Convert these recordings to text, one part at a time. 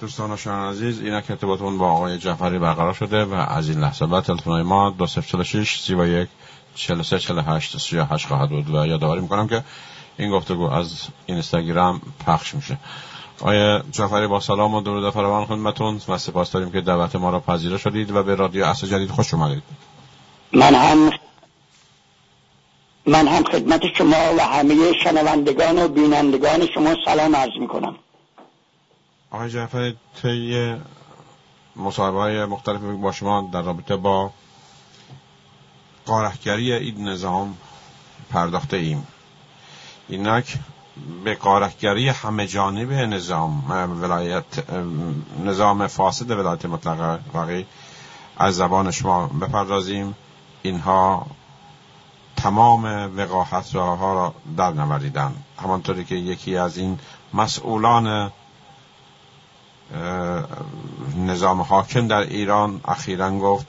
دوستان و عزیز این ارتباطمون با آقای جعفری برقرار شده و از این لحظه بعد تلفن ما 2046 31 43 48 38 خواهد بود و یادآوری می‌کنم که این گفتگو از اینستاگرام پخش میشه. آقای جعفری با سلام و درود فراوان خدمتتون و سپاس داریم که دعوت ما را پذیرا شدید و به رادیو اصل جدید خوش اومدید. من هم من هم خدمت شما و همه شنوندگان و بینندگان شما سلام عرض می‌کنم. آقای جعفری طی مصاحبه های مختلف با شما در رابطه با قارهگری این نظام پرداخته ایم. اینک به قارهگری همه جانب نظام ولایت نظام فاسد ولایت مطلقه واقعی از زبان شما بپردازیم. اینها تمام وقاحت را در نوریدن. همانطوری که یکی از این مسئولان نظام حاکم در ایران اخیرا گفت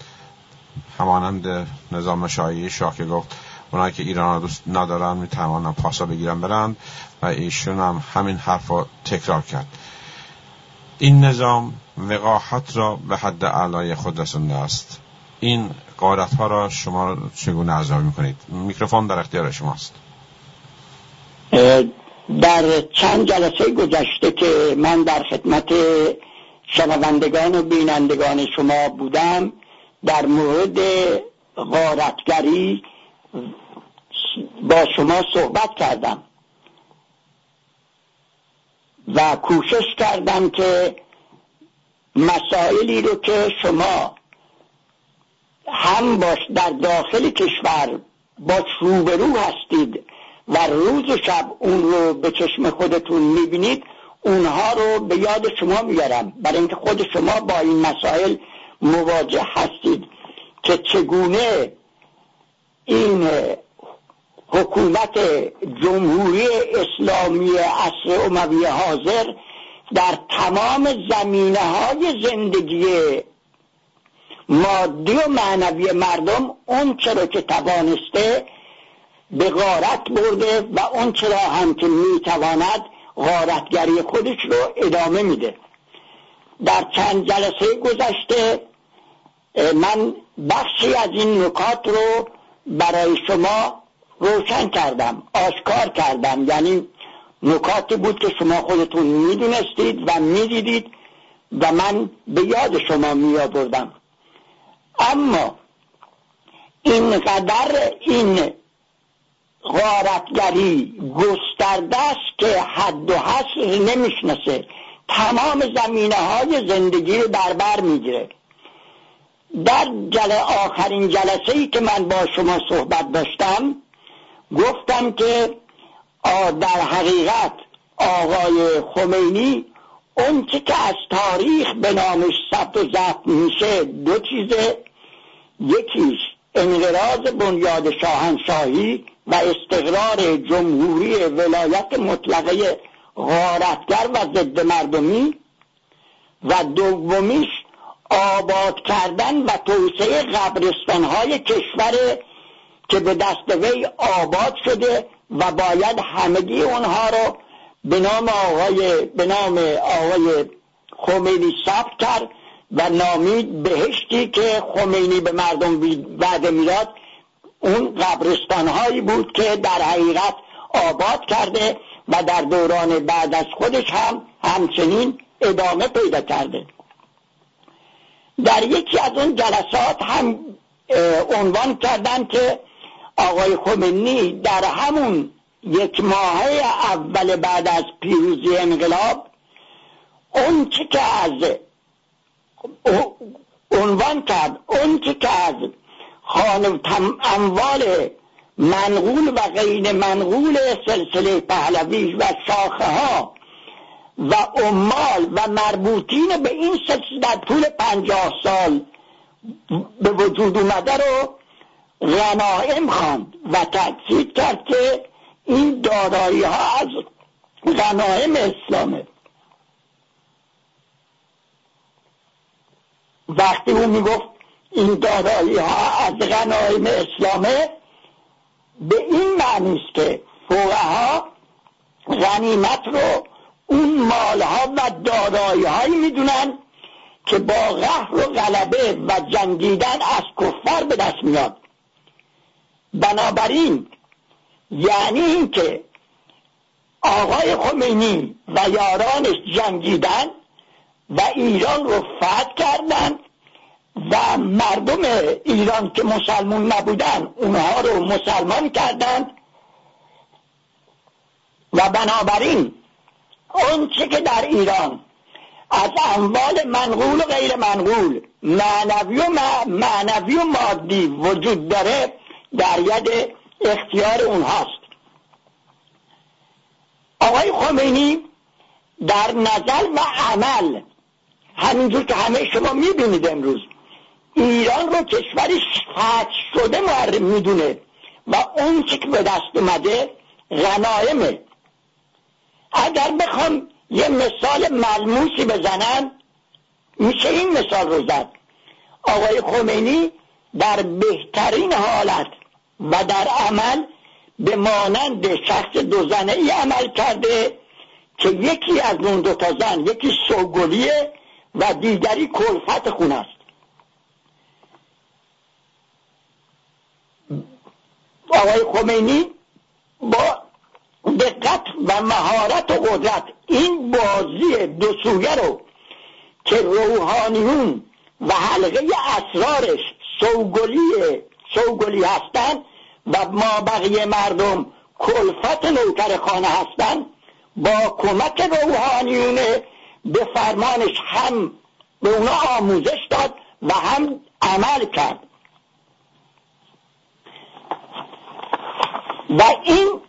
همانند نظام شاهی شاه گفت اونایی که ایران را دوست ندارن می‌توانن پاسا بگیرن برند و ایشون هم همین حرف را تکرار کرد. این نظام وقاحت را به حد اعلای خود رسونده است. این قارت ها را شما چگونه ارزیابی می‌کنید؟ میکروفون در اختیار شماست. در چند جلسه گذشته که من در خدمت شنوندگان و بینندگان شما بودم در مورد غارتگری با شما صحبت کردم و کوشش کردم که مسائلی رو که شما هم باش در داخل کشور با روبرو هستید و روز و شب اون رو به چشم خودتون می‌بینید اونها رو به یاد شما میارم برای اینکه خود شما با این مسائل مواجه هستید که چگونه این حکومت جمهوری اسلامی عصر اموی حاضر در تمام زمینه های زندگی مادی و معنوی مردم اون چرا که توانسته به غارت برده و اون چرا هم که می‌تواند غارتگری خودش رو ادامه میده. در چند جلسه گذشته من بخشی از این نکات رو برای شما روشن کردم آشکار کردم. یعنی نکاتی بود که شما خودتون می‌دونستید و می‌دیدید و من به یاد شما میآوردم. اما اینقدر این غارتگری گسترده است که حد و حصر نمی‌شناسه. تمام زمینه های زندگی رو در بر می‌گیره. در جل آخرین جلسه ای که من با شما صحبت داشتم گفتم که در حقیقت آقای خمینی اون که از تاریخ به نامش ثبت و ضبط میشه دو چیزه. یکیش انقراض بنیاد شاهنشاهی و استقرار جمهوری ولایت مطلقه غارتگر و ضد مردمی و دومیش آباد کردن و توسعه قبرستان های کشور که به دست وی آباد شده و باید همگی اونها رو به نام آقای به نام آقای خمینی ثبت کرد و نامید بهشتی که خمینی به مردم وعده می‌داد اون قبرستان هایی بود که در حقیقت آباد کرده و در دوران بعد از خودش هم همچنین ادامه پیدا کرده. در یکی از اون جلسات هم عنوان کردن که آقای خمینی در همون یک ماهه اول بعد از پیروزی انقلاب اون که از عنوان کرد اون که از خانه اموال منقول و غیر منقول سلسله پهلوی و شاخه ها و عمال و مربوطین به این سلسله در طول پنجاه سال به وجود اومده رو غنائم خواند و تاکید کرد که این دارایی ها از غنائم اسلامه. وقتی او می‌گفت این دارایی ها از غنایم اسلامه به این معنی است که ها غنیمت رو اون مالها و دارایی هایی می‌دونن که با قهر و غلبه و جنگیدن از کفار به دست میاد. بنابراین یعنی اینکه آقای خمینی و یارانش جنگیدن و ایران رو فتح کردن و مردم ایران که مسلمون نبودن اونها رو مسلمان کردند و بنابراین اون چه که در ایران از اموال منقول و غیر منقول معنوی و معنوی و مادی وجود داره در ید اختیار اونهاست. آقای خمینی در نظر و عمل همینجور که همه شما می‌بینید امروز ایران رو کشوری فتح شده می‌دونه و اون که به دست اومده غنایمه. اگر بخوام یه مثال ملموسی بزنم میشه این مثال رو زد. آقای خمینی در بهترین حالت و در عمل به مانند شخص دو زنه ای عمل کرده که یکی از اون دو تا زن یکی سوگلیه و دیگری کلفت خون است. آقای خمینی با دقت و مهارت و قدرت این بازی دو سویه رو که روحانیون و حلقه اسرارش سوگلی سوگلی هستند و ما بقیه مردم کلفت نوکر خانه هستند با کمک روحانیون به فرمانش هم به اونا آموزش داد و هم عمل کرد. و این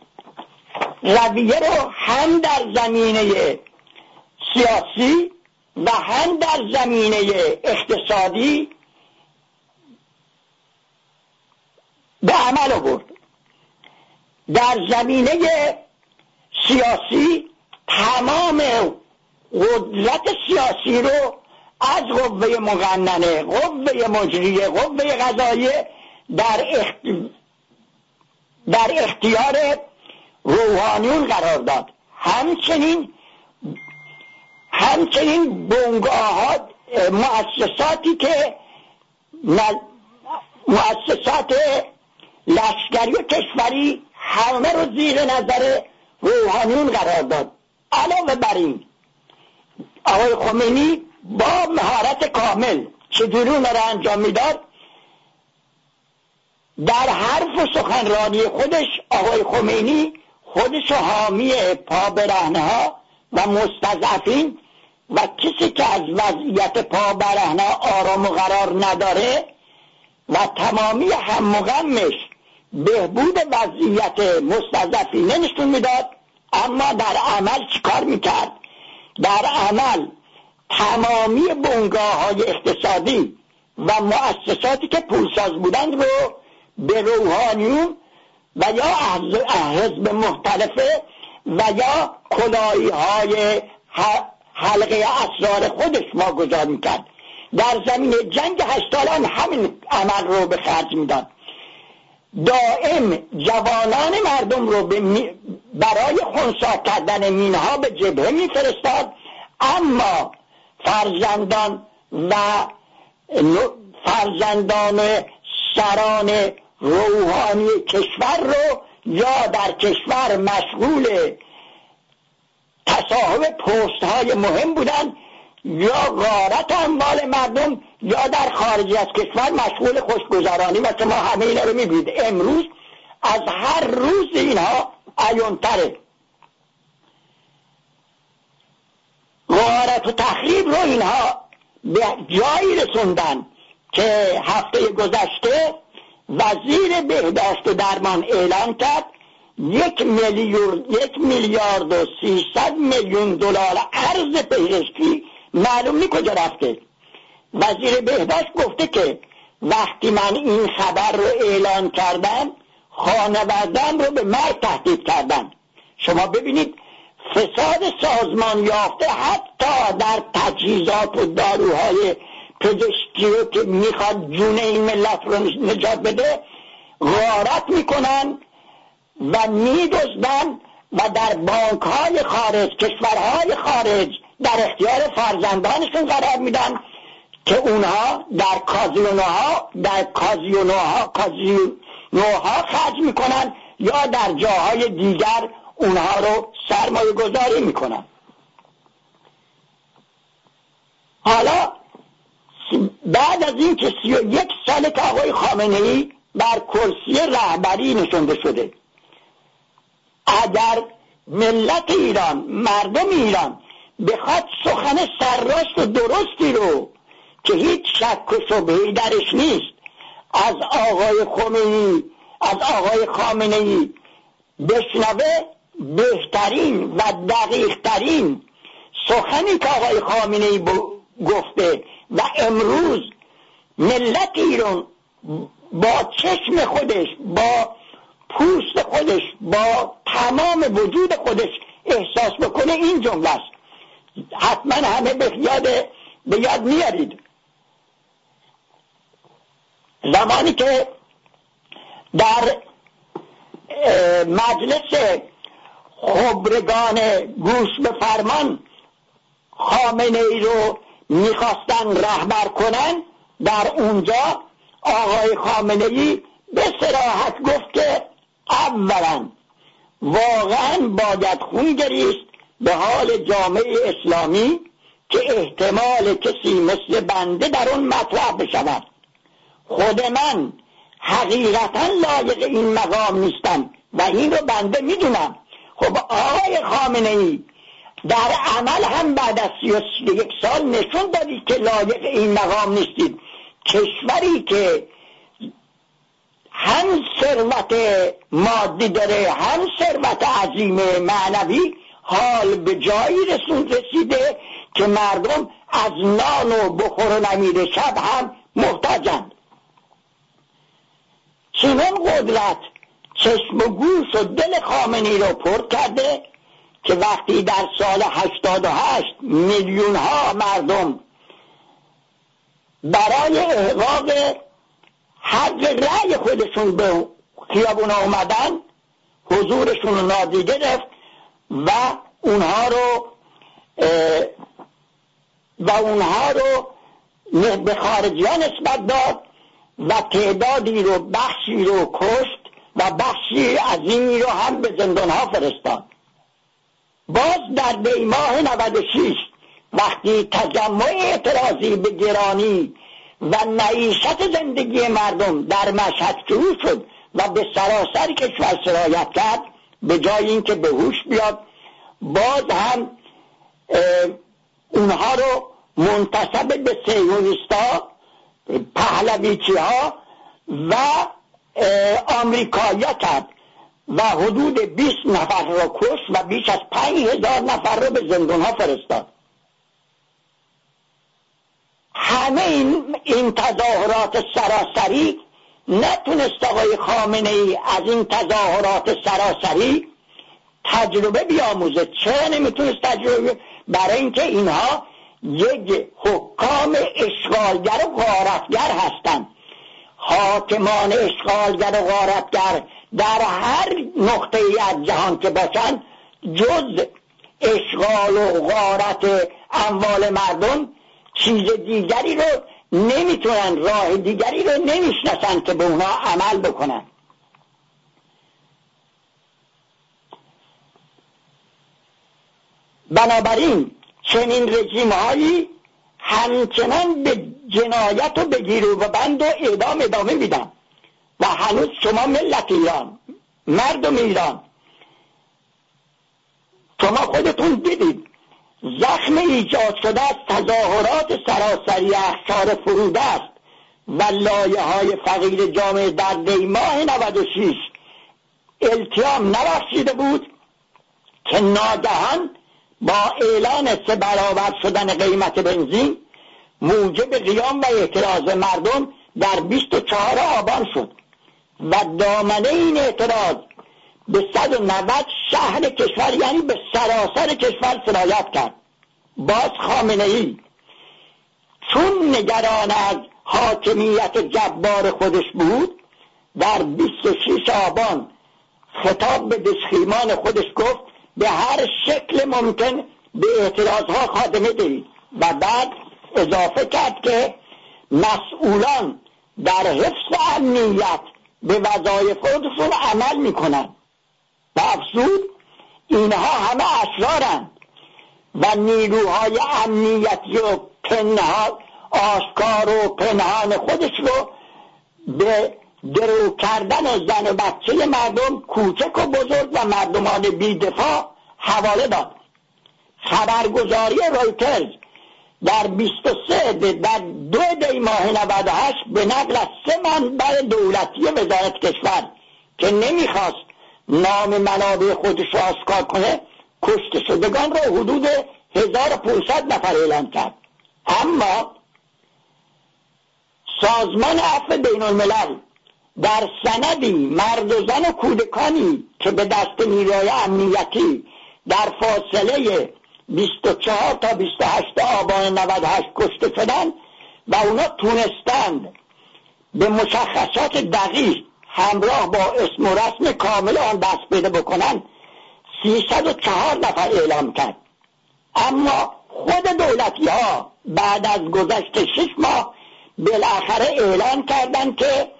رویه رو هم در زمینه سیاسی و هم در زمینه اقتصادی به عمل آورد. در زمینه سیاسی تمام قدرت سیاسی رو از قوه مقننه قوه مجریه قوه قضایه در, در اختیار روحانیون قرار داد. همچنین همچنین بنگاه مؤسساتی که مؤسسات لشکری و کشوری همه رو زیر نظر روحانیون قرار داد. علاوه بر این آقای خمینی با مهارت کامل چجوری اون را انجام می‌داد. در حرف و سخنرانی خودش آقای خمینی خودش حامی پا برهنه ها و مستضعفین و کسی که از وضعیت پا برهنه آرام و قرار نداره و تمامی هم مغمش بهبود وضعیت مستضعفینه نشون می‌داد اما در عمل چیکار می‌کرد؟ در عمل تمامی بنگاه های اقتصادی و مؤسساتی که پولساز بودند رو به روحانیون و یا حزب مختلفه و یا کلاهی های حلقه اسرار خودش ما گذار می‌کرد. در زمین جنگ هشتالان همین عمل رو به خرج می‌داد. دائم جوانان مردم رو برای خونسا کردن مینها به جبهه میفرستاد. اما فرزندان و فرزندان سران روحانی کشور رو یا در کشور مشغول تصاحب پست های مهم بودن یا غارت اموال مردم یا در خارج از کشور مشغول خوشگذرانی و شما همه اینا رو می‌بینید. امروز از هر روز اینها ایونتره غارت و تخریب رو اینها به جایی رسوندن که هفته گذشته وزیر بهداشت درمان اعلان کرد یک میلیارد یک میلیارد و سیصد میلیون دلار ارز پزشکی معلوم نی کجا رفته. وزیر بهداشت گفته که وقتی من این خبر رو اعلان کردم خانوادم رو به مرگ تهدید کردن. شما ببینید فساد سازمان یافته حتی در تجهیزات و داروهای پزشکی رو که می‌خواد جون این ملت رو نجات بده غارت می‌کنن و میدزدن و در بانک های خارج کشورهای خارج در اختیار فرزندانشون قرار میدن که اونها در کازینوها در کازینوها کازینوها خرج می‌کنن یا در جاهای دیگر اونها رو سرمایه گذاری می‌کنن. حالا بعد از این که سی و یک سال که آقای خامنه ای بر کرسی رهبری نشونده شده اگر ملت ایران مردم ایران بخواد سخن سرراست و درستی رو که هیچ شک و شبهی درش نیست. از آقای خمینی از آقای خامنه ای بشنوه بهترین و دقیقترین سخنی که آقای خامنه ای گفته. و امروز ملت ایران با چشم خودش با پوست خودش با تمام وجود خودش احساس بکنه این جمله است. حتما همه به یاد به یاد میارید. زمانی که در مجلس خبرگان گوش به فرمان خامنه ای رو می‌خواستن رهبر کنن در اونجا آقای خامنه ای به سراحت گفت که اولا واقعا باید خون گریست به حال جامعه اسلامی که احتمال کسی مثل بنده در اون مطرح بشود. خود من حقیقتا لایق این مقام نیستم و این رو بنده می‌دونم. خب آقای خامنه ای در عمل هم بعد از سی یک سال نشون دادید که لایق این مقام نیستید کشوری که هم ثروت مادی داره هم ثروت عظیم معنوی حال به جایی رسون رسیده که مردم از نان و بخور و نمیر شب هم محتاجند. چنان قدرت چشم و گوش و دل خامنی رو پر کرده که وقتی در سال 88 میلیون ها مردم برای احقاق حق رأی خودشون به خیابون اومدن حضورشون رو نادی گرفت و اونها رو و اونها رو به خارجیان نسبت داد و تعدادی رو بخشی رو کشت و بخشی عظیمی رو هم به زندان ها فرستاد. باز در دیماه 96 وقتی تجمع اعتراضی به گرانی و معیشت زندگی مردم در مشهد شروع شد و به سراسر کشور سرایت کرد به جای اینکه به هوش بیاد باز هم اونها رو منتصب به سیونیستا پهلویچی ها و آمریکایا کرد و حدود 20 نفر را کش و بیش از 5000 نفر را به زندان ها فرستاد. همه این, این تظاهرات سراسری نتونست آقای خامنه ای از این تظاهرات سراسری تجربه بیاموزه. چرا نمی‌تونست تجربه برای اینکه اینها یک حکام اشغالگر و غارتگر هستند. حاکمان اشغالگر و غارتگر در هر نقطه ای از جهان که باشند جز اشغال و غارت اموال مردم چیز دیگری رو نمی‌تونن راه دیگری رو نمی‌شناسن که به اونها عمل بکنن. بنابراین چنین رژیم هایی همچنان به جنایت و بگیر و بند و اعدام ادامه میدن و هنوز شما ملت ایران مردم ایران شما خودتون دیدید زخم ایجاد شده از تظاهرات سراسری اخشار فروده است و لایه های فقیر جامعه در دیماه 96 التیام نبخشیده بود که ناگهان با اعلان سه برابر شدن قیمت بنزین موجب قیام و اعتراض مردم در 24 آبان شد و دامنه این اعتراض به 190 شهر کشور یعنی به سراسر کشور سرایت کرد. باز خامنه ای چون نگران از حاکمیت جبار خودش بود در 26 آبان خطاب به دشخیمان خودش گفت به هر شکل ممکن به اعتراض ها خاتمه دهید. و بعد اضافه کرد که مسئولان در حفظ امنیت به وظایف خودشون عمل می‌کنن و اینها همه اشرارند و نیروهای امنیتی و پنهان آشکار و پنهان خودش رو به درو کردن زن و بچه مردم کوچک و بزرگ و مردمان بیدفاع حواله داد. خبرگزاری رویترز در 23 در دو دی ماه 98 به نقل از سه منبع دولتی وزارت کشور که نمی‌خواست نام منابع خودش را آشکار کنه کشته شدگان را حدود 1500 نفر اعلام کرد. اما سازمان عفو بین الملل در سندی مرد و زن و کودکانی که به دست نیروی امنیتی در فاصله 24 تا 28 آبان 98 کشته شدن و اونا تونستند به مشخصات دقیق همراه با اسم و رسم کامل آن دست پیدا بکنن 304 نفر اعلام کرد. اما خود دولتی ها بعد از گذشت شش ماه بالاخره اعلان کردند که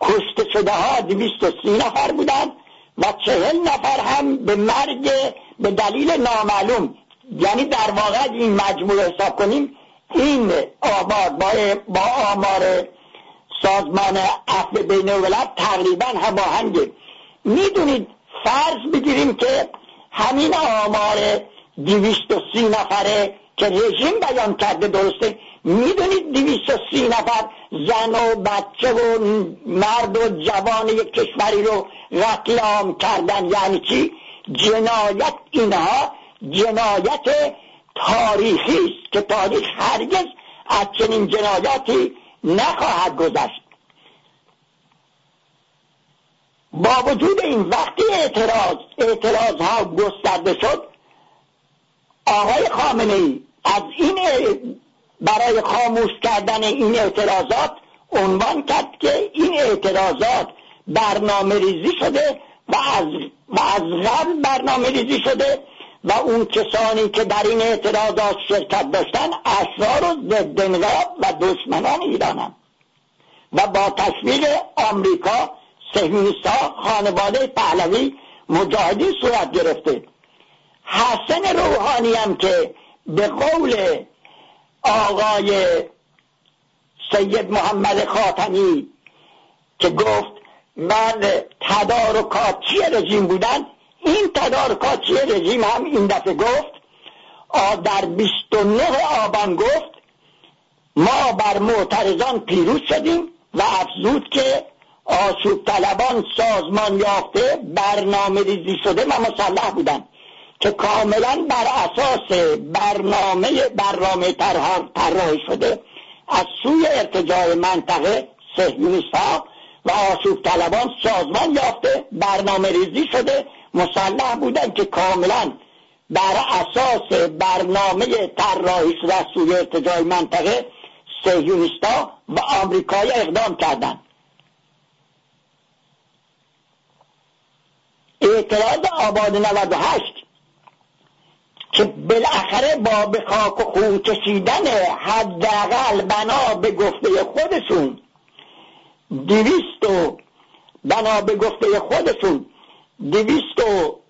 کشته شده ها 230 نفر بودند و چهل نفر هم به مرگ به دلیل نامعلوم. یعنی در واقع این مجموع حساب کنیم این آباد با, با آمار سازمان عفو بین الولد تقریبا هماهنگه می‌دونید فرض بگیریم که همین آمار دویست و سی نفره که رژیم بیان کرده درسته می‌دونید دویست و سی نفر زن و بچه و مرد و جوان یک کشوری رو رقیام کردن یعنی چی؟ جنایت اینها جنایت تاریخی است که تاریخ هرگز از چنین جنایاتی نخواهد گذشت. با وجود این وقتی اعتراض اعتراض ها گسترده شد آقای خامنه ای از این برای خاموش کردن این اعتراضات عنوان کرد که این اعتراضات برنامه ریزی شده و از, و از قبل برنامه ریزی شده و اون کسانی که در این اعتراضات شرکت داشتن اشرار و ضد و دشمنان ایرانن. و با تشویق آمریکا سهمیستا خانواده پهلوی مجاهدین صورت گرفته. حسن روحانی هم که به قول آقای سید محمد خاتمی که گفت من تدارکاتچی رژیم بودن؟ این تدارکاتچی رژیم هم این دفعه گفت در 29 آبان گفت ما بر معترضان پیروز شدیم و افزود که آشوب طلبان سازمان یافته برنامه ریزی شده و مسلح بودن که کاملا بر اساس برنامه برنامه طراحی شده از سوی ارتجاع منطقه سهیونیست و آشوب طلبان سازمان یافته برنامه ریزی شده مسلح بودن که کاملا بر اساس برنامه طراحی شده از سوی منطقه سهیونیستا و آمریکایی اقدام کردند. اعتراض آباد 98 که بالاخره با به خاک و خون کشیدن حداقل بنا به گفته خودشون دویست و بنا به گفته خودشون دویست و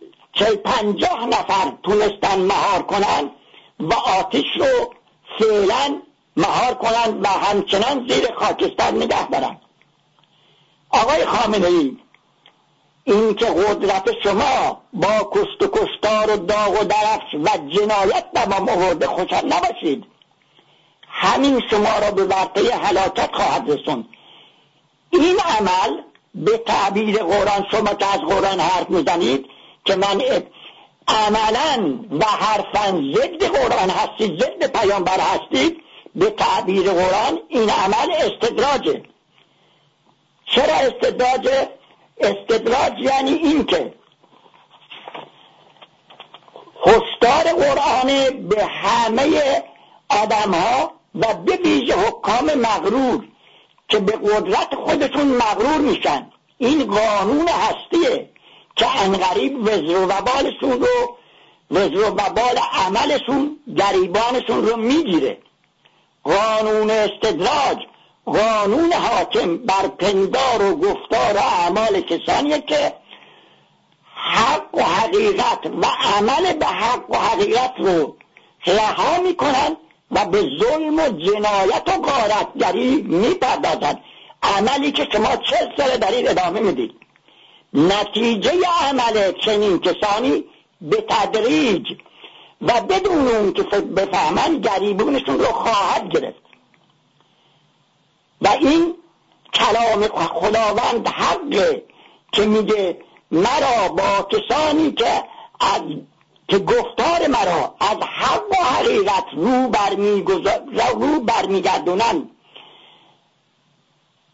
پنجاه نفر تونستن مهار کنن و آتش رو فعلا مهار کنن و همچنان زیر خاکستر نگه دارن. آقای خامنه ای این که قدرت شما با کشت و کشتار و داغ و درفش و جنایت دوام آورده خوشحال نباشید. همین شما را به ورطه حلاکت خواهد رسوند. این عمل به تعبیر قرآن شما که از قرآن حرف می‌زنید که من عملا و حرفا ضد قرآن هستید ضد پیامبر هستید به تعبیر قرآن این عمل استدراجه. چرا استدراجه؟ استدراج یعنی این که هشدار قرآن به همه آدم ها و به ویژه حکام مغرور. که به قدرت خودشون مغرور میشن. این قانون هستیه که انقریب وزر و وبالشون رو وزر و وبال عملشون گریبانشون رو می‌گیره. قانون استدراج قانون حاکم بر پندار و گفتار و اعمال کسانیه که حق و حقیقت و عمل به حق و حقیقت رو رها می‌کنن و به ظلم و جنایت و غارتگری می‌پردازند عملی که شما چل سال در این ادامه می‌دید. نتیجه عمل چنین کسانی به تدریج و بدون اون که بفهمن گریبونشون رو خواهد گرفت. و این کلام خداوند حقه که میگه مرا با کسانی که از که گفتار مرا از حق و حقیقت رو رو برمیگردونن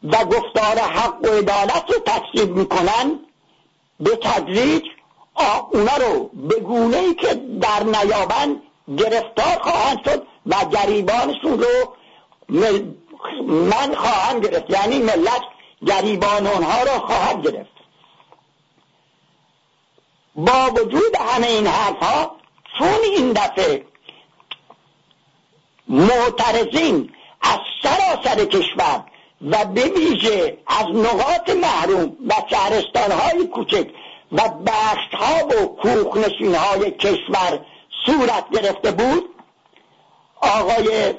و گفتار حق و عدالت رو تصدیق می‌کنن به تدریج اونا رو به گونه ای که در نیابن گرفتار خواهند شد و گریبانشون رو من خواهم گرفت. یعنی ملت گریبان اونها رو خواهد گرفت. با وجود همه این حرف ها چون این دفعه معترضین از سراسر کشور و به ویژه از نقاط محروم و شهرستان های کوچک و بخش ها و کوخنشین های کشور صورت گرفته بود آقای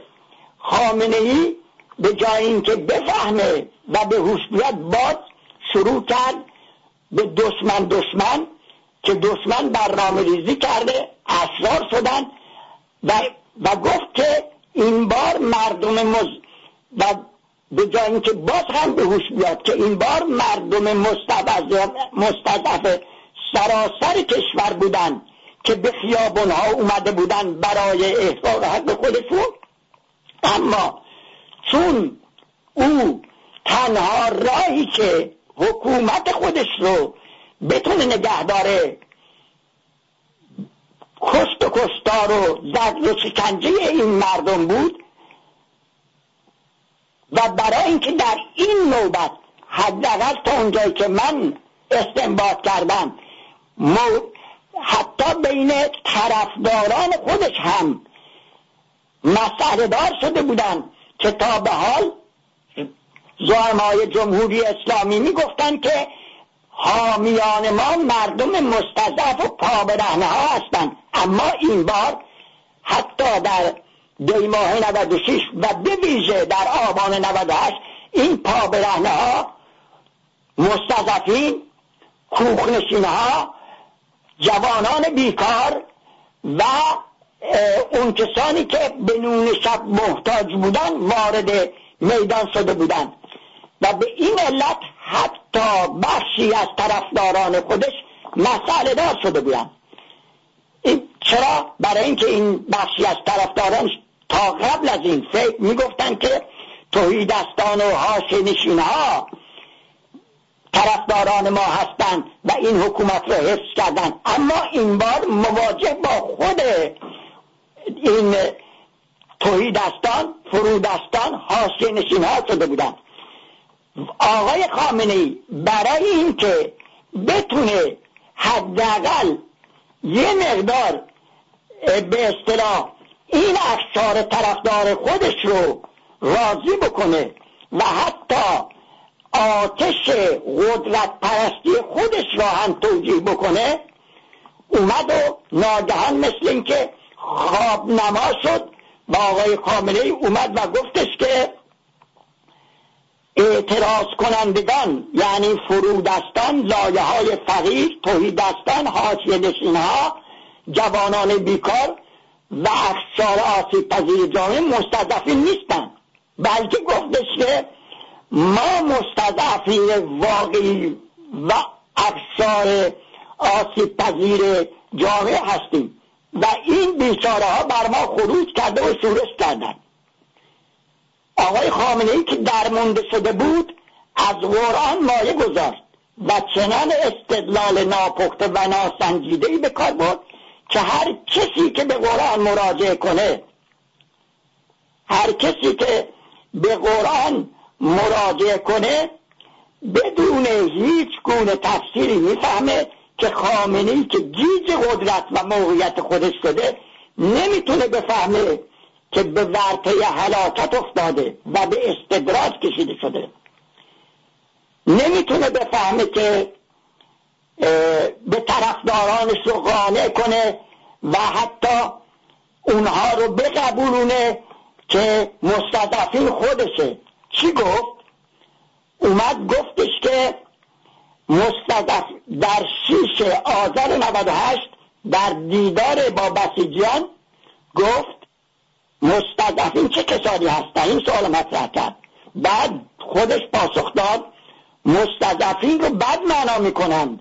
خامنه ای به جای اینکه بفهمه و به هوش باز شروع کرد به دشمن دشمن که دشمن برنامه ریزی کرده اسرار شدن و, و گفت که این بار مردم مز و به جای اینکه باز هم به هوش بیاد که این بار مردم مستضعف سراسر کشور بودن که به خیابونها اومده بودن برای احقاق حق خودشون اما چون او تنها راهی که حکومت خودش رو بتونه نگه داره. کشت و کشتار و زد و شکنجه این مردم بود و برای اینکه در این نوبت حداقل تا اونجایی که من استنباط کردم حتی بین طرفداران خودش هم مسئله دار شده بودن که تا به حال زعمای جمهوری اسلامی می‌گفتن که حامیان ما مردم مستضعف و پابرهنه ها هستند. اما این بار حتی در دی ماه 96 و به ویژه در آبان 98 این پابرهنه ها مستضعفین کوخنشین ها جوانان بیکار و اون کسانی که به نون شب محتاج بودن وارد میدان شده بودند. و به این علت حتی بخشی از طرفداران خودش مسئله دار شده بودند این چرا؟ برای اینکه این بخشی از طرفداران تا قبل از این فکر می‌گفتن که توحیدستان و هاشنشین ها طرفداران ما هستند و این حکومت رو حفظ کردن. اما این بار مواجه با خود این توحیدستان فرودستان حاشیه نشین ها شده بودن. آقای خامنه ای برای اینکه بتونه حداقل یه مقدار به اصطلاح این افشار طرفدار خودش رو راضی بکنه و حتی آتش قدرت پرستی خودش را هم توجیه بکنه اومد و ناگهان مثل اینکه خواب نما شد با آقای خامنه ای اومد و گفتش که اعتراض کنندگان یعنی فرودستان لایه های فقیر توحیدستان حاشیه نشین ها جوانان بیکار و اخشار آسیب پذیر جامعه مستضعفین نیستن بلکه گفتش که ما مستضعفین واقعی و اخشار آسیب پذیر جامعه هستیم. و این بیچاره ها بر ما خروج کرده و شورش کردن آقای خامنه ای که درمونده شده بود از قرآن مایه گذاشت و چنان استدلال ناپخته و ناسنجیده ای به کار بود که هر کسی که به قرآن مراجعه کنه هر کسی که به قرآن مراجعه کنه بدون هیچ گونه تفسیری می‌فهمه که خامنی که گیج قدرت و موقعیت خودش شده نمی‌تونه بفهمه که به ورطه حلاکت افتاده و به استدراج کشیده شده. نمی‌تونه بفهمه که به طرفدارانش رو قانع کنه و حتی اونها رو بقبولونه که مستضعفین خودشه. چی گفت؟ اومد گفتش که مستضعف در شیش آذر 98 در دیدار با بسیجیان گفت مستضعفین چه کسانی هستن؟ این سوال مطرح کرد. بعد خودش پاسخ داد مستضعفین رو بد معنا می‌کنند.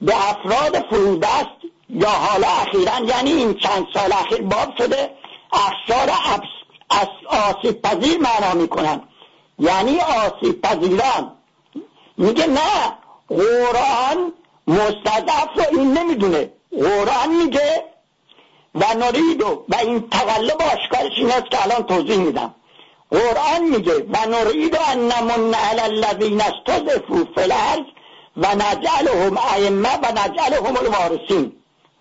به افراد فرودست یا حالا اخیرا یعنی این چند سال اخیر باب شده افشار آسیب پذیر معنا می‌کنن یعنی آسیب پذیران. میگه نه قرآن مستضعف رو این نمی‌دونه. قرآن میگه و نریدو و این تقلب آشکارش این است که الان توضیح میدم. قرآن میگه و نریدو ان نمن علی الذین استضعفوا فی الارض و نجعلهم ائمه و نجعلهم الوارثین.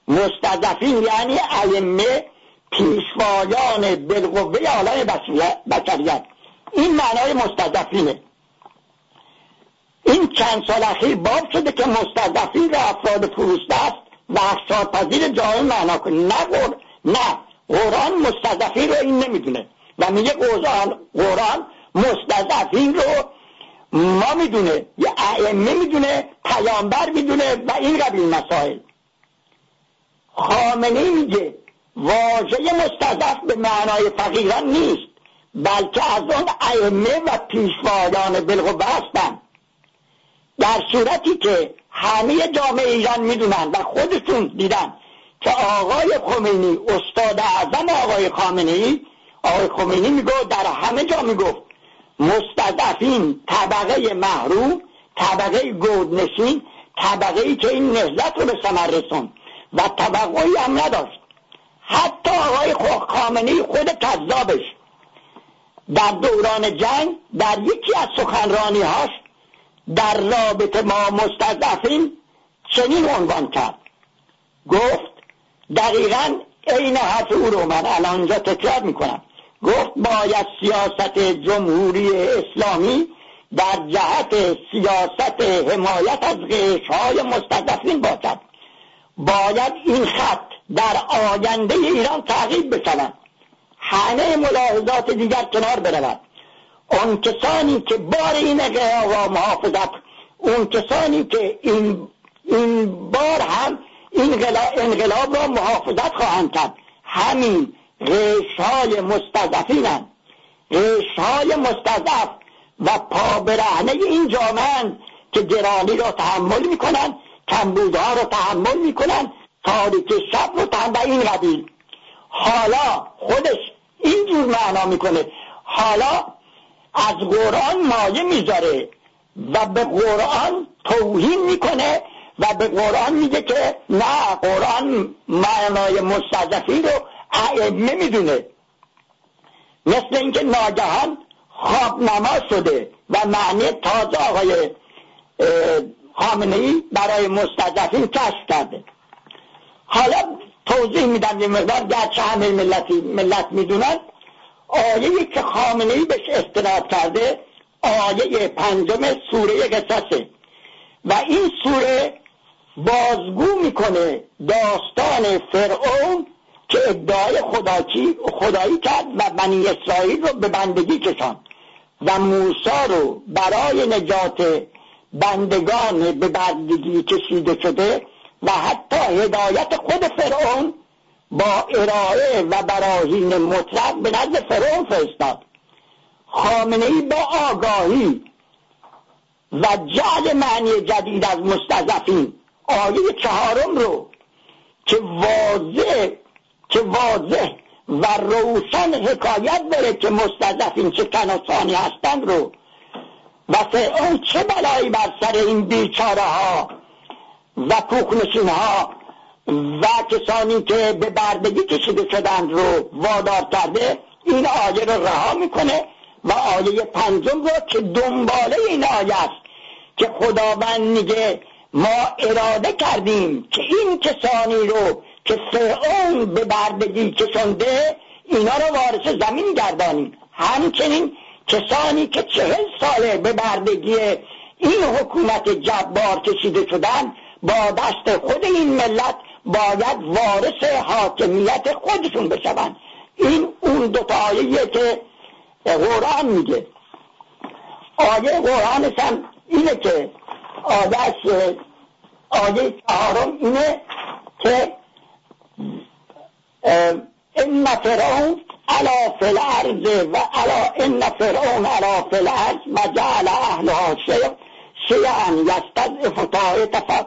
مستضعفین یعنی ائمه پیشوایان بالقوه عالم بشریت. این معنای مستضعفینه. این چند سال اخیر باب شده که مستضعفین را افراد فروسته است. و پذیر جامعه معنا کنه نه قر... نه. قرآن مستضعفین رو این نمی‌دونه. و میگه قرآن قرآن مستضعفین رو ما می‌دونه. یه ائمه می‌دونه پیامبر می‌دونه و این قبیل مسائل. خامنه میگه واژه مستضعف به معنای فقیران نیست بلکه از اون ائمه و پیشوایان بالقوه هستند در صورتی که همه جامعه ایران می‌دونن و خودشون دیدن که آقای خمینی استاد اعظم آقای خامنه آقای خمینی میگو در همه جا می‌گفت مستضعفین طبقه محروم طبقه گودنشین طبقه ای که این نهزت رو به ثمر رسون و طبقه هم نداشت. حتی آقای خامنه خود کذابش در دوران جنگ در یکی از سخنرانی هاش در رابطه ما مستضعفین چنین عنوان کرد. گفت دقیقا عین حرف او رو من الان تکرار می‌کنم. گفت باید سیاست جمهوری اسلامی در جهت سیاست حمایت از های مستضعفین باشد. باید این خط در آینده ایران تغییر بشود. همه ملاحظات دیگر کنار برود. اون کسانی که بار این انقلاب محافظت اون کسانی که این, این بار هم این انقلاب را محافظت خواهند کرد. همین ریش های مستضعفینند ریش های مستضعف و پابرهنه این جامعه که گرانی را تحمل می‌کنند کمبودها را تحمل می‌کنند تاریک شب رو تحمل این قبیل. حالا خودش اینجور معنا می‌کنه. حالا از قرآن مایه می‌ذاره و به قرآن توهین می‌کنه و به قرآن میگه که نه قرآن معنای مستضعفین رو ائمه می‌دونه. مثل اینکه ناگهان خواب نما شده و معنی تازه آقای خامنه ای برای مستضعفین کشف کرده. حالا توضیح میدم یه مقدار گرچه همه ملتی ملت می‌دونن. آیه که خامنه ای بهش استناد کرده آیه پنجم سوره قصصه. و این سوره بازگو می‌کنه داستان فرعون که ادعای خداچی خدایی کرد و بنی اسرائیل رو به بندگی کشاند. و موسا رو برای نجات بندگان به بندگی کشیده شده و حتی هدایت خود فرعون با ارائه و براهین مطلق به نزد فرعون فرستاد. خامنه ای با آگاهی و جعل معنی جدید از مستضعفین آیه چهارم رو که واضح که واضح و روشن حکایت داره که مستضعفین چه کناسانی هستند رو و فرعون چه بلایی بر سر این بیچاره ها و کوکنشین ها و کسانی که به بردگی کشیده شدند رو وادار کرده این آیه رو رها می‌کنه و آیه پنجم رو که دنباله این آیه است که خداوند میگه ما اراده کردیم که این کسانی رو که فرعون به بردگی کشنده اینا رو وارث زمین گردانیم. همچنین کسانی که چهل ساله به بردگی این حکومت جبار کشیده شدن با دست خود این ملت باید وارث حاکمیت خودشون بشوند. این اون دو آیه که قرآن میگه. آیه قرآنش هم اینه که آیه آیه چهارم اینه که ان فرعون علا فی الارض و علا ان فرعون علا فی الارض و جعل اهلها شیعا یستضعف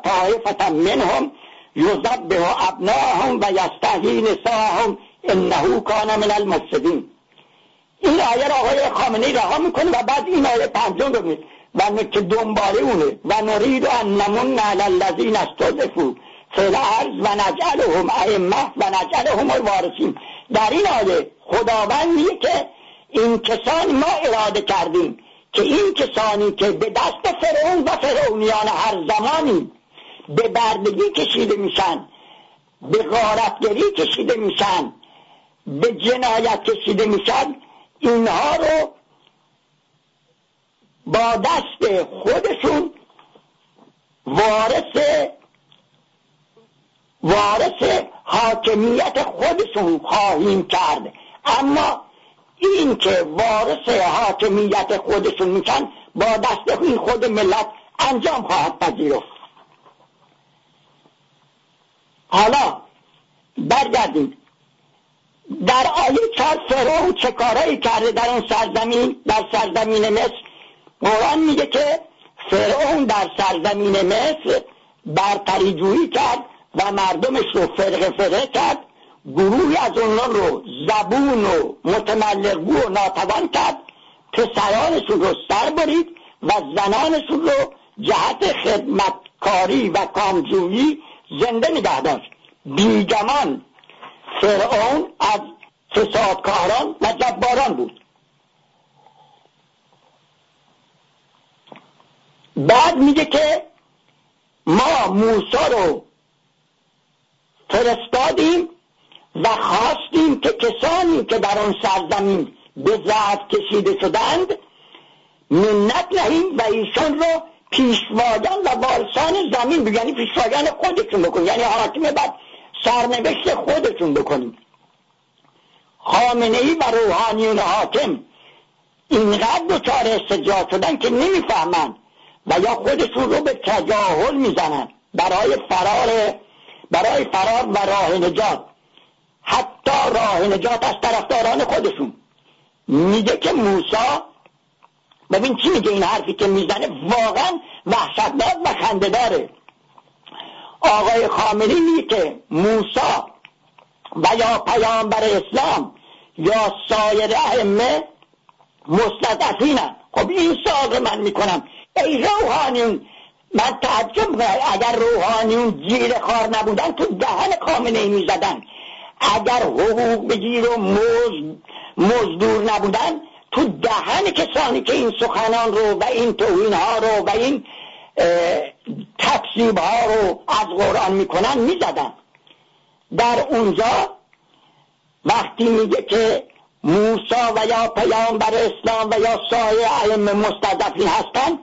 طائفة منهم. یذبح ابناهم و یستحیی نساهم انه کان من المفسدین. این آیه را آقای خامنه رها می‌کنه و بعد این آیه پنجم رو میگه. و که دنباله اونه. و نرید ان نمون علی الذین استضعفوا فی الارض و نجعلهم ائمه و نجعلهم الوارثین. در این آیه خداوند میگه که این کسان ما اراده کردیم که این کسانی که به دست فرعون و فرعونیان هر زمانی به بردگی کشیده میشن به غارتگری کشیده میشن به جنایت کشیده میشن اینها رو با دست خودشون وارث وارث حاکمیت خودشون خواهیم کرد. اما این که وارث حاکمیت خودشون میشن با دست خود ملت انجام خواهد پذیرفت. حالا برگردیم در آیه چهار فرعون چه کارایی کرده در اون سرزمین؟ در سرزمین مصر. قرآن میگه که فرعون در سرزمین مصر برتری کرد و مردمش رو فرق فرقه کرد. گروهی از اونها رو زبون و متملقگو و ناتوان کرد. پسرانشون رو سر برید و زنانشون رو جهت خدمتکاری و کامجویی زنده نگه داشت بیگمان فرعون از فسادکاران و جباران بود. بعد میگه که ما موسا رو فرستادیم و خواستیم که کسانی که در آن سرزمین به ضعف کشیده شدند منت نهیم و ایشان رو پیشوایان و وارثان زمین یعنی پیشوایان خودشون بکنیم یعنی حاکم بعد سرنوشت خودشون بکنیم خامنه ای و روحانیون حاکم اینقدر دچار استجاع شدن که نمی‌فهمند و یا خودشون رو به تجاهل می‌زنن. برای فرار برای فرار و راه نجات. حتی راه نجات از طرفداران خودشون. میگه که موسا ببین چی میگه این حرفی که می‌زنه؟ واقعا وحشتناک و خنده داره آقای خامنی میگه که موسا و یا پیامبر اسلام یا سایر ائمه مستضعفینن خب این سوال من می‌کنم. ای روحانیون من تعجب اگر روحانیون جیر خار نبودن تو دهن خامنه می‌زدن. اگر حقوق بگیر و مزدور نبودن تو دهن کسانی که این سخنان رو و این توهین ها رو و این تکسیب ها رو از قرآن می‌کنن می‌زدن. در اونجا وقتی میگه که موسا و یا پیامبر اسلام و یا سایه علم مستضعفین هستن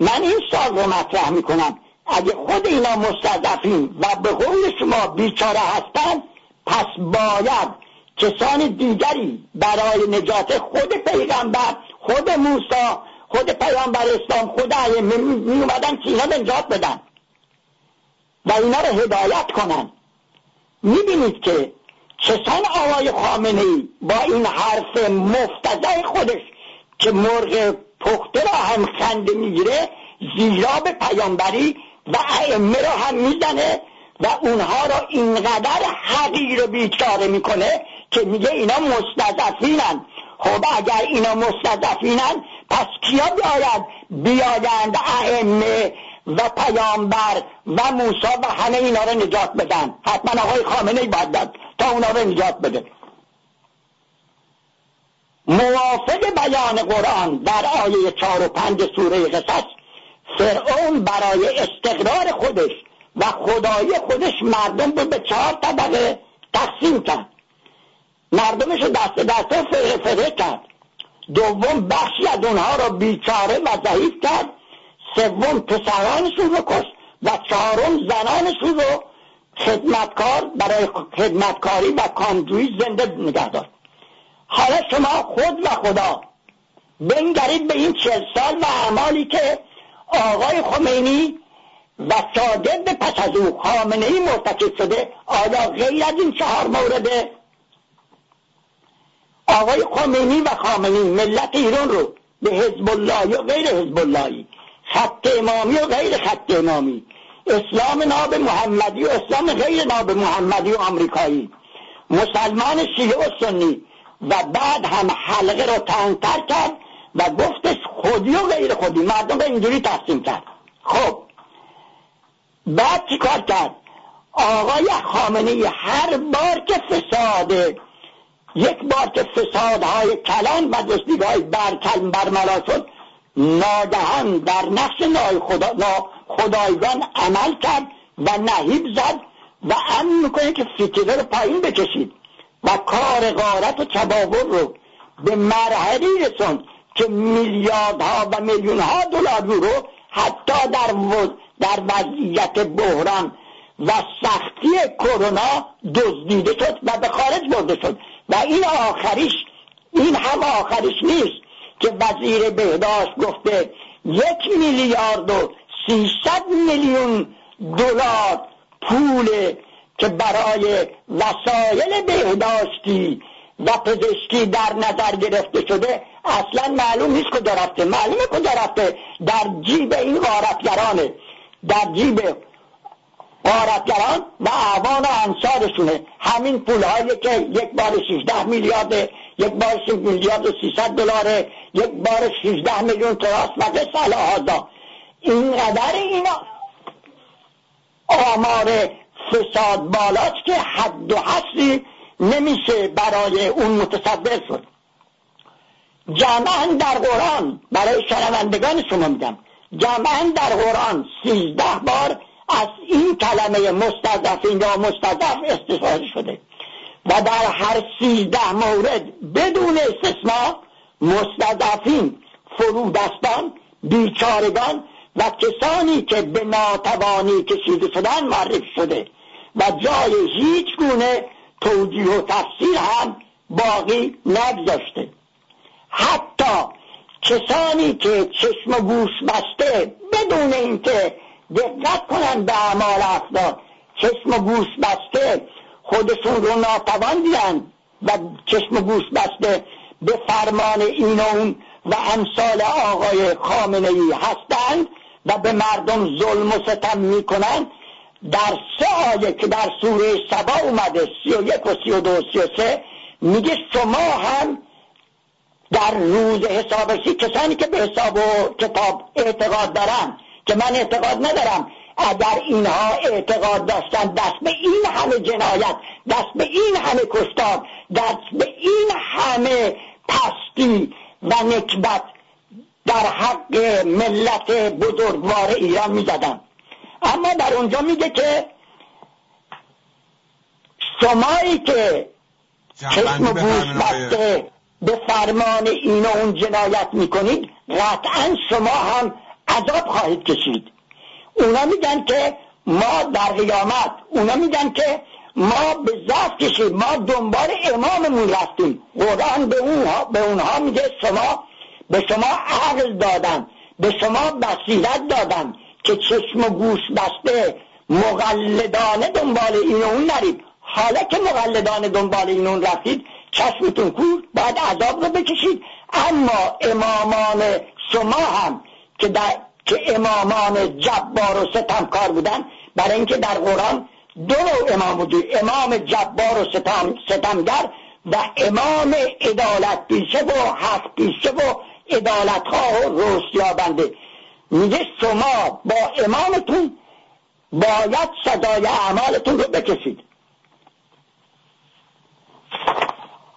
من این سال رو مطرح می‌کنم. اگه خود اینا مستضعفین و به قول شما بیچاره هستن پس باید کسان دیگری برای نجات خود پیغمبر خود موسی خود پیامبر اسلام خود ائمه می اومدن که اینا نجات بدن. و اینا رو هدایت کنن. می‌بینید که کسان آقای خامنه ای با این حرف مفتزه خودش که مرغ پخته را هم خنده می‌گیره زیرا به پیامبری و ائمه را هم می‌زنه و اونها را اینقدر حقیر و بیچاره می‌کنه که میگه اینا مستضعفینن. خب اگر اینا مستضعفینن پس کیا بیاید؟ بیایند ائمه و پیامبر و موسی و همه اینا رو نجات بدن. حتما آقای خامنه ای باید تا اونا رو نجات بده. موافق بیان قرآن در آیه چهار و پنج سوره قصص فرعون برای استقرار خودش و خدای خودش مردم رو به چهار طبقه تقسیم کرد. مردمش رو دست دست فره فره کرد. دوم بخشی از اونها رو بیچاره و ضعیف کرد. سوم پسرانشون رو کشت و چهارم زنانشون رو خدمتکار برای خدمتکاری و کامجویی زنده نگه داشت. حالا شما خود و خدا بنگرید به این چهل سال و اعمالی که آقای خمینی و به پس از او خامنه ای مرتکب شده آیا غیر از این چهار مورده آقای خمینی و خامنی ملت ایران رو به حزب الله و غیر حزب اللهی خط امامی و غیر خط امامی اسلام ناب محمدی و اسلام غیر ناب محمدی و آمریکایی مسلمان شیعه و سنی و بعد هم حلقه رو تنگتر کرد و گفتش خودی و غیر خودی مردم به اینجوری تقسیم کرد. خب بعد چی کار کرد؟ آقای خامنه هر بار که فساد یک بار که فسادهای کلان و های برکل برملا شد ناگهان در نقش نای خدا خدایگان عمل کرد و نهیب زد و امن می‌کنه که فتیله رو پایین بکشید و کار غارت و چباور رو به مرحلی رسوند که میلیاردها و میلیون ها دلار رو حتی در در وضعیت بحران و سختی کرونا دزدیده شد و به خارج برده شد. و این آخریش این هم آخریش نیست که وزیر بهداشت گفته یک میلیارد و سیصد میلیون دلار پول که برای وسایل بهداشتی و پزشکی در نظر گرفته شده اصلا معلوم نیست کجا رفته. معلومه کجا رفته؟ در جیب این غارتگرانه در جیب غارتگران و اعوان و انصارشونه. همین پول هایی که یک بار 16 میلیارد یک بار 6 میلیارد و 300 دلاره یک بار 16 میلیون تراس و سال هازا اینقدر اینا آمار فساد بالاست که حد و حصری نمیشه برای اون متصدر شد. جمعا در قرآن برای شنوندگان شما میگم. جمعا در قرآن سیزده بار از این کلمه مستضعفین یا مستضعف استفاده شده. و در هر سیزده مورد بدون استثناء مستضعفین فرودستان بیچارگان و کسانی که به ناتوانی کشیده شدن معرفی شده. و جای هیچ گونه توجیه و تفسیر هم باقی نگذاشته. حتی کسانی که چشم و گوش بسته بدون اینکه دقت کنن به اعمال افراد. چشم و گوش بسته خودشون رو ناتوان دیدن و چشم و گوش بسته به فرمان این و اون و امثال آقای خامنه ای هستند و به مردم ظلم و ستم می‌کنن. در سه آیه که در سوره سبا اومده سی و یک و سی و دو و سی و سه میگه شما هم در روز حسابرسی کسانی که به حساب و کتاب اعتقاد دارن که من اعتقاد ندارم. اگر اینها اعتقاد داشتن دست به این همه جنایت دست به این همه کشتار دست به این همه پستی و نکبت در حق ملت بزرگوار ایران می‌زدن اما در اونجا میگه که شمایی که چشم بوش بسته به فرمان این و اون جنایت می‌کنید قطعا شما هم عذاب خواهید کشید. اونا میگن که ما در قیامت اونا میگن که ما به ضعف کشید ما دنبال اماممون رفتیم قرآن به اونها, به اونها میگه شما به شما عقل دادن به شما بصیرت دادن که چشم و گوش بسته مقلدانه دنبال این اون نرید. حالا که مقلدانه دنبال این اون رفتید چشمتون کور باید عذاب رو بکشید. اما امامان شما هم که, در که امامان جبار و ستمکار بودن. برای اینکه در قرآن دو نوع امام بودی امام جبار و ستم ستمگر و امام عدالت پیشه و حق پیشه و عدالت ها و رشد بنده میگه شما با امامتون باید سزای اعمالتون رو بکشید.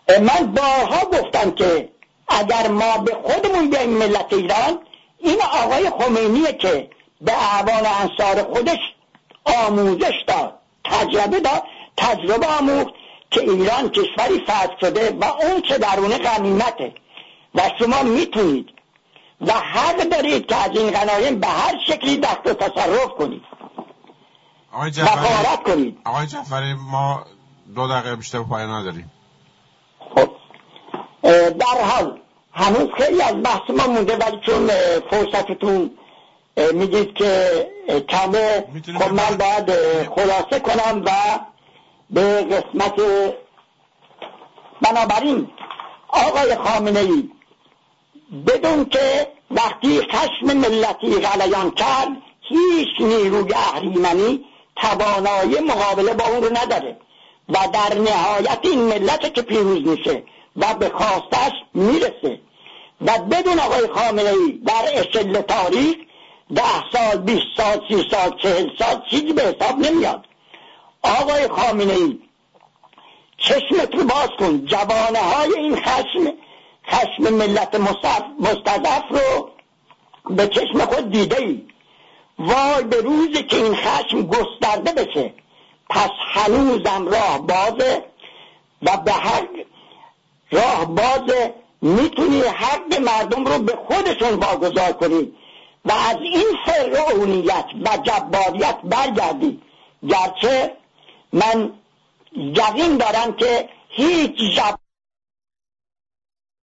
من بارها گفتم که اگر ما به خودمون بیایم ملت ایران این آقای خمینیه که به اعوان انصار خودش آموزش داد تجربه داد تجربه آموخت که ایران کشوری فتح شده و اون که درونه غنیمته. و شما می‌تونید و حق دارید که از این غنایم به هر شکلی دست و تصرف کنید. آقای جعفری کنید. آقای جعفری ما دو دقیقه بیشتر پایان نداریم. خب در حال هنوز خیلی از بحث ما مونده ولی چون فرصتتون میگید که کمه خب من باید خلاصه کنم و به قسمت بنابراین آقای خامنه ای بدون که وقتی خشم ملتی غلیان کرد هیچ نیروی اهریمنی توانایی مقابله با اون رو نداره و در نهایت این ملت که پیروز میشه. و به خواستش می‌رسه. و بدون آقای خامنه ای در اشل تاریخ ده سال بیست سال سی سال چهل سال چیزی به حساب نمیاد. آقای خامنه ای چشمت رو باز کن. جوانه های این خشم خشم ملت مستضعف رو به چشم خود دیده ای وای به روزی که این خشم گسترده بشه. پس هنوزم راه بازه و به حق راه بازه می‌تونی حق مردم رو به خودشون واگذار کنی و از این فرعونیت و جباریت برگردی. گرچه من یقین دارم که هیچ جب